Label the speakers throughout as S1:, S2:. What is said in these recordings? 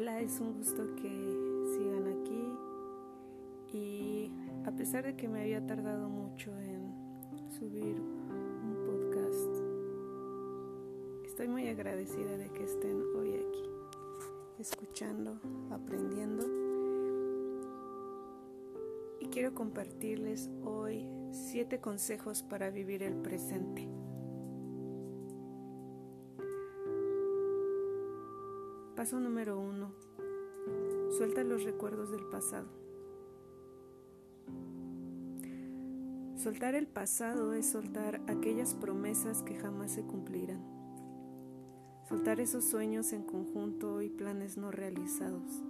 S1: Hola, es un gusto que sigan aquí y a pesar de que me había tardado mucho en subir un podcast, estoy muy agradecida de que estén hoy aquí, escuchando, aprendiendo y quiero compartirles hoy siete consejos para vivir el presente. Paso número uno. Suelta los recuerdos del pasado. Soltar el pasado es soltar aquellas promesas que jamás se cumplirán. Soltar esos sueños en conjunto y planes no realizados.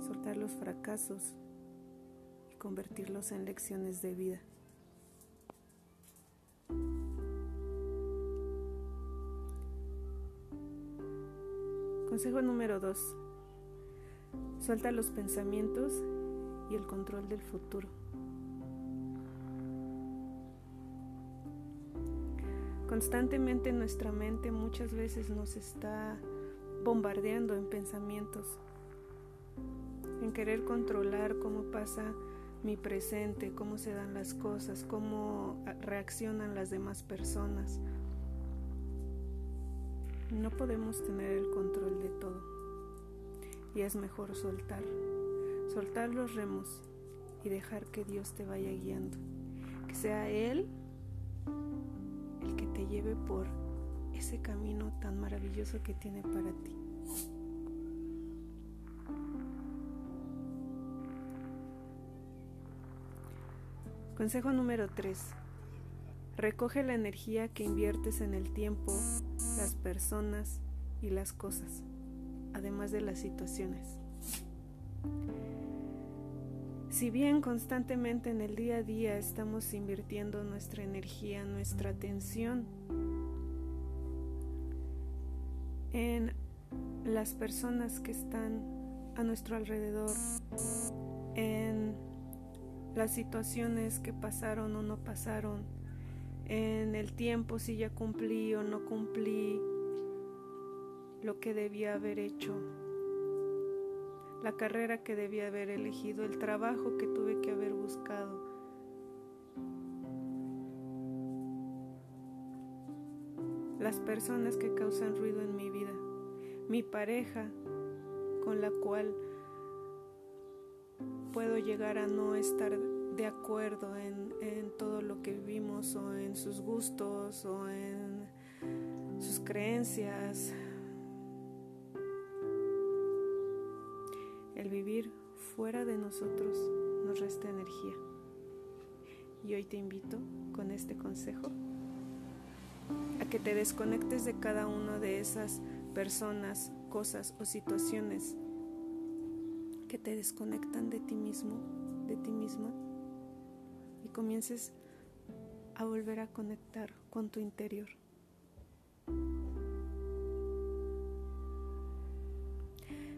S1: Soltar los fracasos y convertirlos en lecciones de vida. Consejo número 2. Suelta los pensamientos y el control del futuro. Constantemente nuestra mente muchas veces nos está bombardeando en pensamientos, en querer controlar cómo pasa mi presente, cómo se dan las cosas, cómo reaccionan las demás personas, no podemos tener el control de todo y es mejor soltar, soltar los remos y dejar que Dios te vaya guiando, que sea Él el que te lleve por ese camino tan maravilloso que tiene para ti. Consejo número 3. Recoge la energía que inviertes en el tiempo, las personas y las cosas, además de las situaciones. Si bien constantemente en el día a día estamos invirtiendo nuestra energía, nuestra atención en las personas que están a nuestro alrededor, en las situaciones que pasaron o no pasaron, en el tiempo si ya cumplí o no cumplí lo que debía haber hecho, la carrera que debía haber elegido, el trabajo que tuve que haber buscado. Las personas que causan ruido en mi vida, mi pareja con la cual puedo llegar a no estar de acuerdo en, todo lo que vivimos o en sus gustos o en sus creencias. El vivir fuera de nosotros nos resta energía. Y hoy te invito con este consejo a que te desconectes de cada una de esas personas, cosas o situaciones que te desconectan de ti mismo, de ti misma comiences a volver a conectar con tu interior.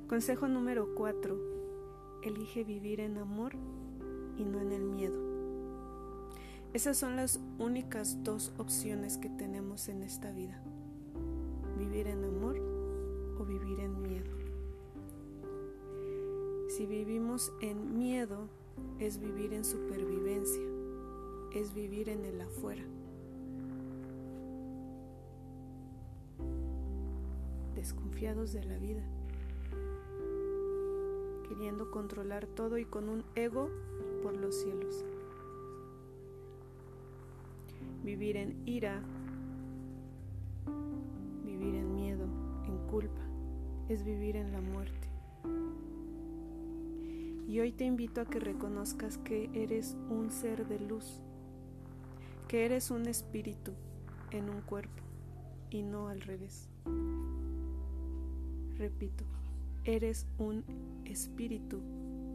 S1: Consejo número 4. Elige vivir en amor y no en el miedo. Esas son las únicas dos opciones que tenemos en esta vida. Vivir en amor o vivir en miedo. Si vivimos en miedo es vivir en supervivencia es vivir en el afuera. Desconfiados de la vida, queriendo controlar todo y con un ego por los cielos. Vivir en ira, vivir en miedo, en culpa, es vivir en la muerte. Y hoy te invito a que reconozcas que eres un ser de luz que eres un espíritu en un cuerpo y no al revés. Repito, eres un espíritu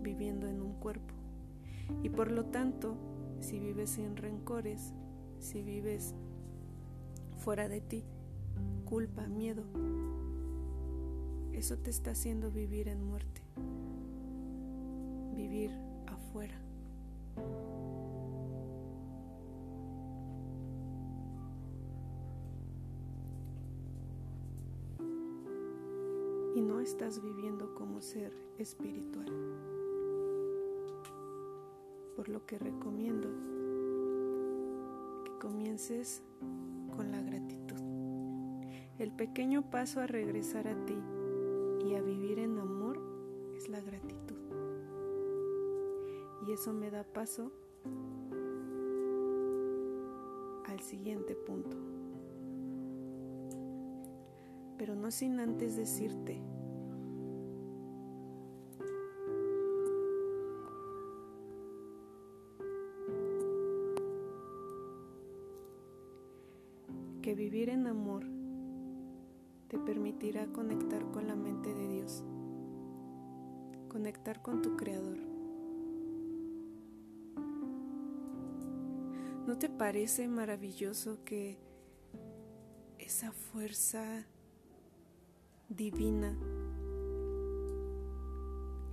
S1: viviendo en un cuerpo. Y por lo tanto, si vives sin rencores, si vives fuera de ti, culpa, miedo, eso te está haciendo vivir en muerte, vivir afuera. No estás viviendo como ser espiritual. Por lo que recomiendo que comiences con la gratitud. El pequeño paso a regresar a ti y a vivir en amor es la gratitud. Y eso me da paso al siguiente punto. Pero no sin antes decirte que vivir en amor te permitirá conectar con la mente de Dios, conectar con tu Creador. ¿No te parece maravilloso que esa fuerza divina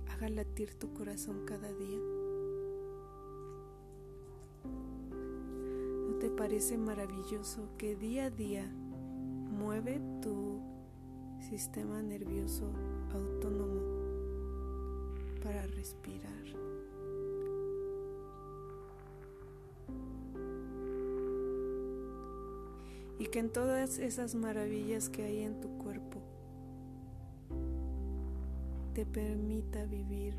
S1: haga latir tu corazón cada día? ¿No te parece maravilloso que día a día mueve tu sistema nervioso autónomo para respirar. Y que en todas esas maravillas que hay en tu cuerpo te permita vivir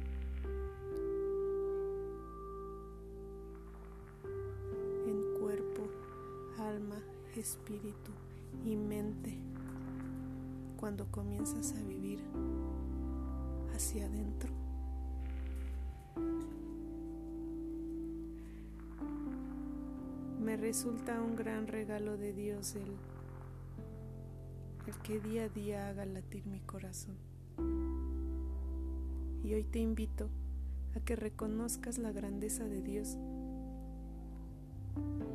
S1: en cuerpo, alma, espíritu y mente cuando comienzas a vivir hacia adentro. Me resulta un gran regalo de Dios el, el que día a día haga latir mi corazón. Y hoy te invito a que reconozcas la grandeza de Dios,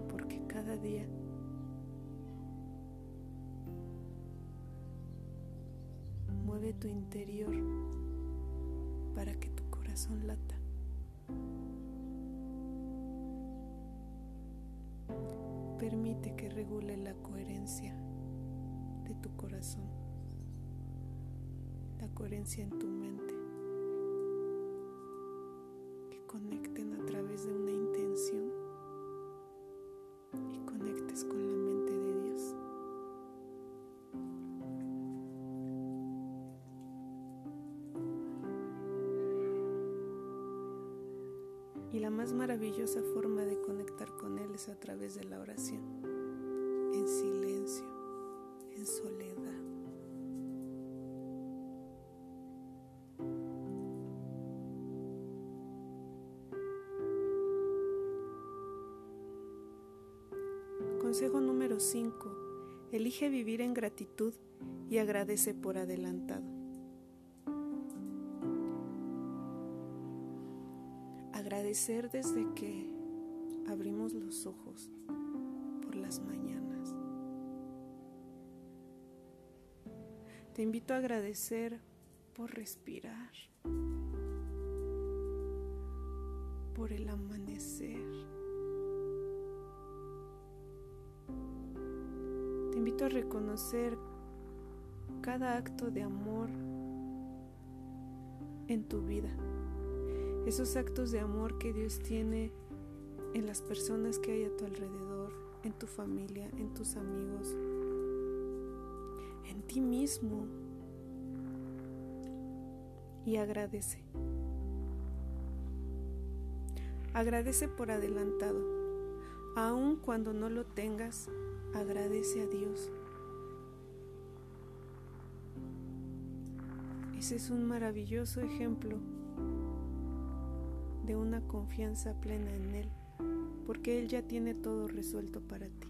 S1: porque cada día mueve tu interior para que tu corazón lata. Permite que regule la coherencia de tu corazón, la coherencia en tu mente, la más maravillosa forma de conectar con Él es a través de la oración, en silencio, en soledad. Consejo número 5. Elige vivir en gratitud y agradece por adelantado. Agradecer desde que abrimos los ojos por las mañanas. Te invito a agradecer por respirar, por el amanecer. Te invito a reconocer cada acto de amor en tu vida. Esos actos de amor que Dios tiene en las personas que hay a tu alrededor, en tu familia, en tus amigos, en ti mismo. Y agradece. Agradece por adelantado. Aun cuando no lo tengas, agradece a Dios. Ese es un maravilloso ejemplo de una confianza plena en Él, porque Él ya tiene todo resuelto para ti.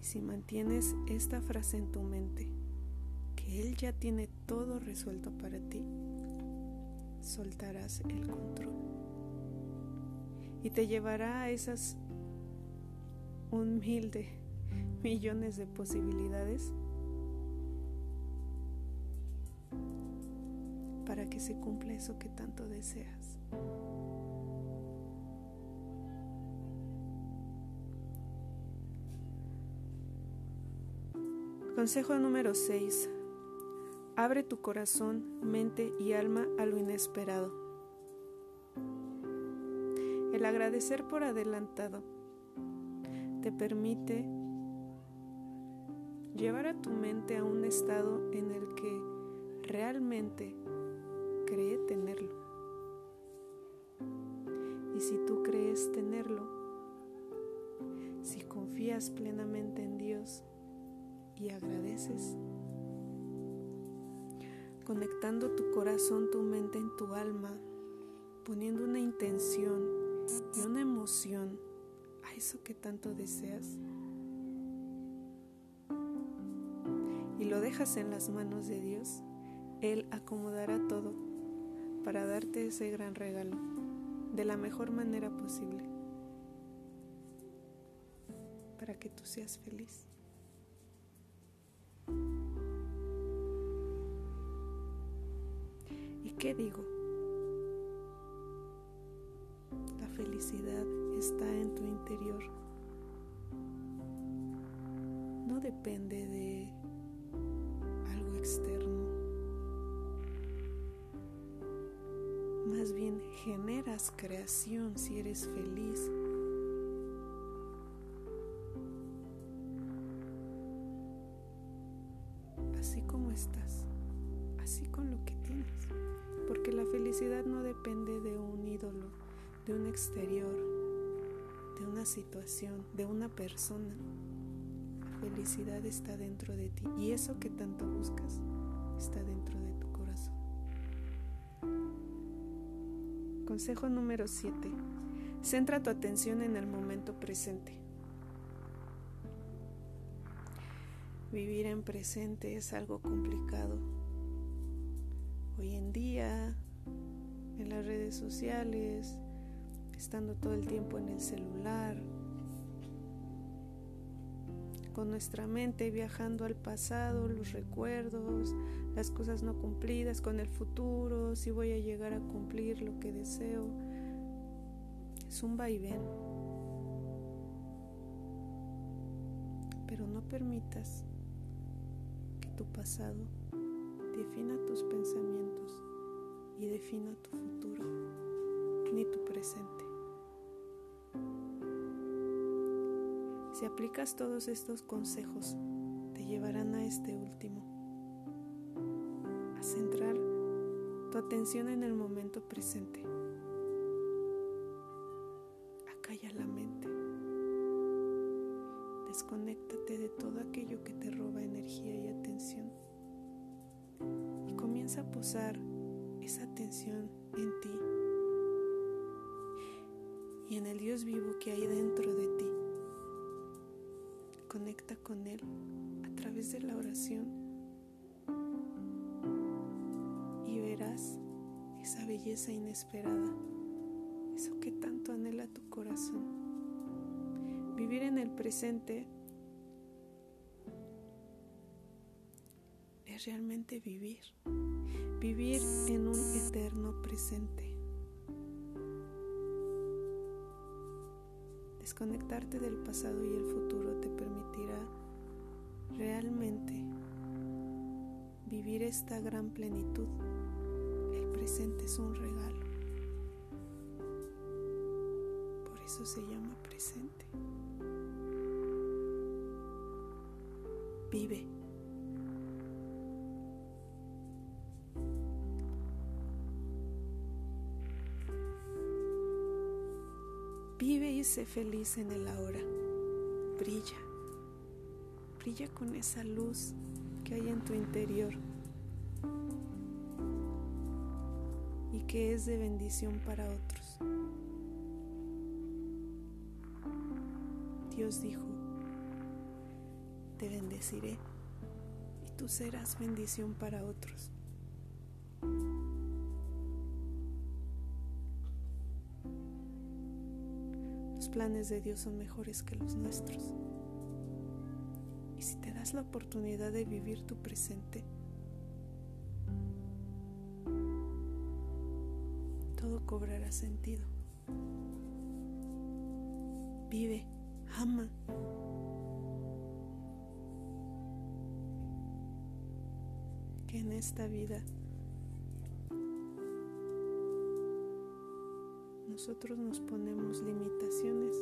S1: Y si mantienes esta frase en tu mente, que Él ya tiene todo resuelto para ti, soltarás el control y te llevará a esas un millones de posibilidades para que se cumpla eso que tanto deseas. Consejo número 6. Abre tu corazón, mente y alma a lo inesperado. El agradecer por adelantado te permite llevar a tu mente a un estado en el que realmente cree tenerlo. Y si tú crees tenerlo, si confías plenamente en Dios y agradeces, conectando tu corazón, tu mente en tu alma, poniendo una intención y una emoción a eso que tanto deseas, y lo dejas en las manos de Dios, Él acomodará todo para darte ese gran regalo de la mejor manera posible, para que tú seas feliz. ¿Y qué digo? La felicidad está en tu interior. No depende de algo externo. Más bien generas creación si eres feliz. Así como estás, así con lo que tienes. Porque la felicidad no depende de un ídolo, de un exterior, de una situación, de una persona. La felicidad está dentro de ti y eso que tanto buscas está dentro de tu Consejo número 7. Centra tu atención en el momento presente. Vivir en presente es algo complicado. Hoy en día, en las redes sociales, estando todo el tiempo en el celular, con nuestra mente viajando al pasado, los recuerdos, las cosas no cumplidas, con el futuro, si voy a llegar a cumplir lo que deseo. Es un vaivén. Pero no permitas que tu pasado defina tus pensamientos y defina tu futuro, ni tu presente. Si aplicas todos estos consejos, te llevarán a este último, centrar tu atención en el momento presente. Acalla la mente. Desconéctate de todo aquello que te roba energía y atención. Y comienza a posar esa atención en ti y en el Dios vivo que hay dentro de ti. Conecta con Él a través de la oración esa belleza inesperada, eso que tanto anhela tu corazón. Vivir en el presente es realmente vivir, vivir en un eterno presente. Desconectarte del pasado y el futuro te permitirá realmente vivir esta gran plenitud. El presente es un regalo. Por eso se llama presente. Vive. Vive y sé feliz en el ahora. Brilla. Brilla con esa luz que hay en tu interior que es de bendición para otros. Dios dijo, te bendeciré y tú serás bendición para otros. Los planes de Dios son mejores que los nuestros. Y si te das la oportunidad de vivir tu presente, cobrará sentido. Vive, ama. que en esta vida nosotros nos ponemos limitaciones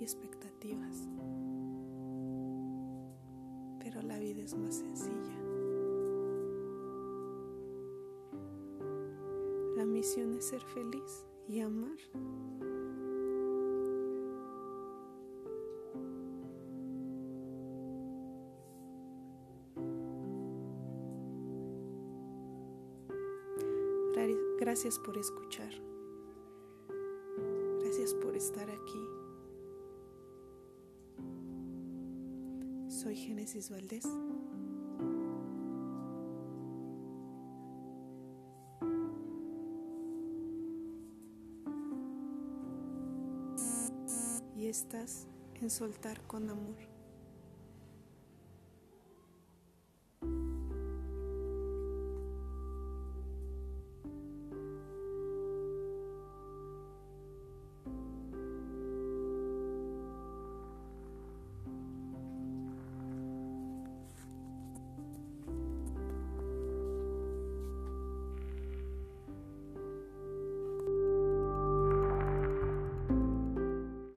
S1: y expectativas, pero la vida es más sencilla. Misión es ser feliz y amar. Gracias por escuchar. Gracias por estar aquí. Soy Génesis Valdés. Y estás en soltar con amor.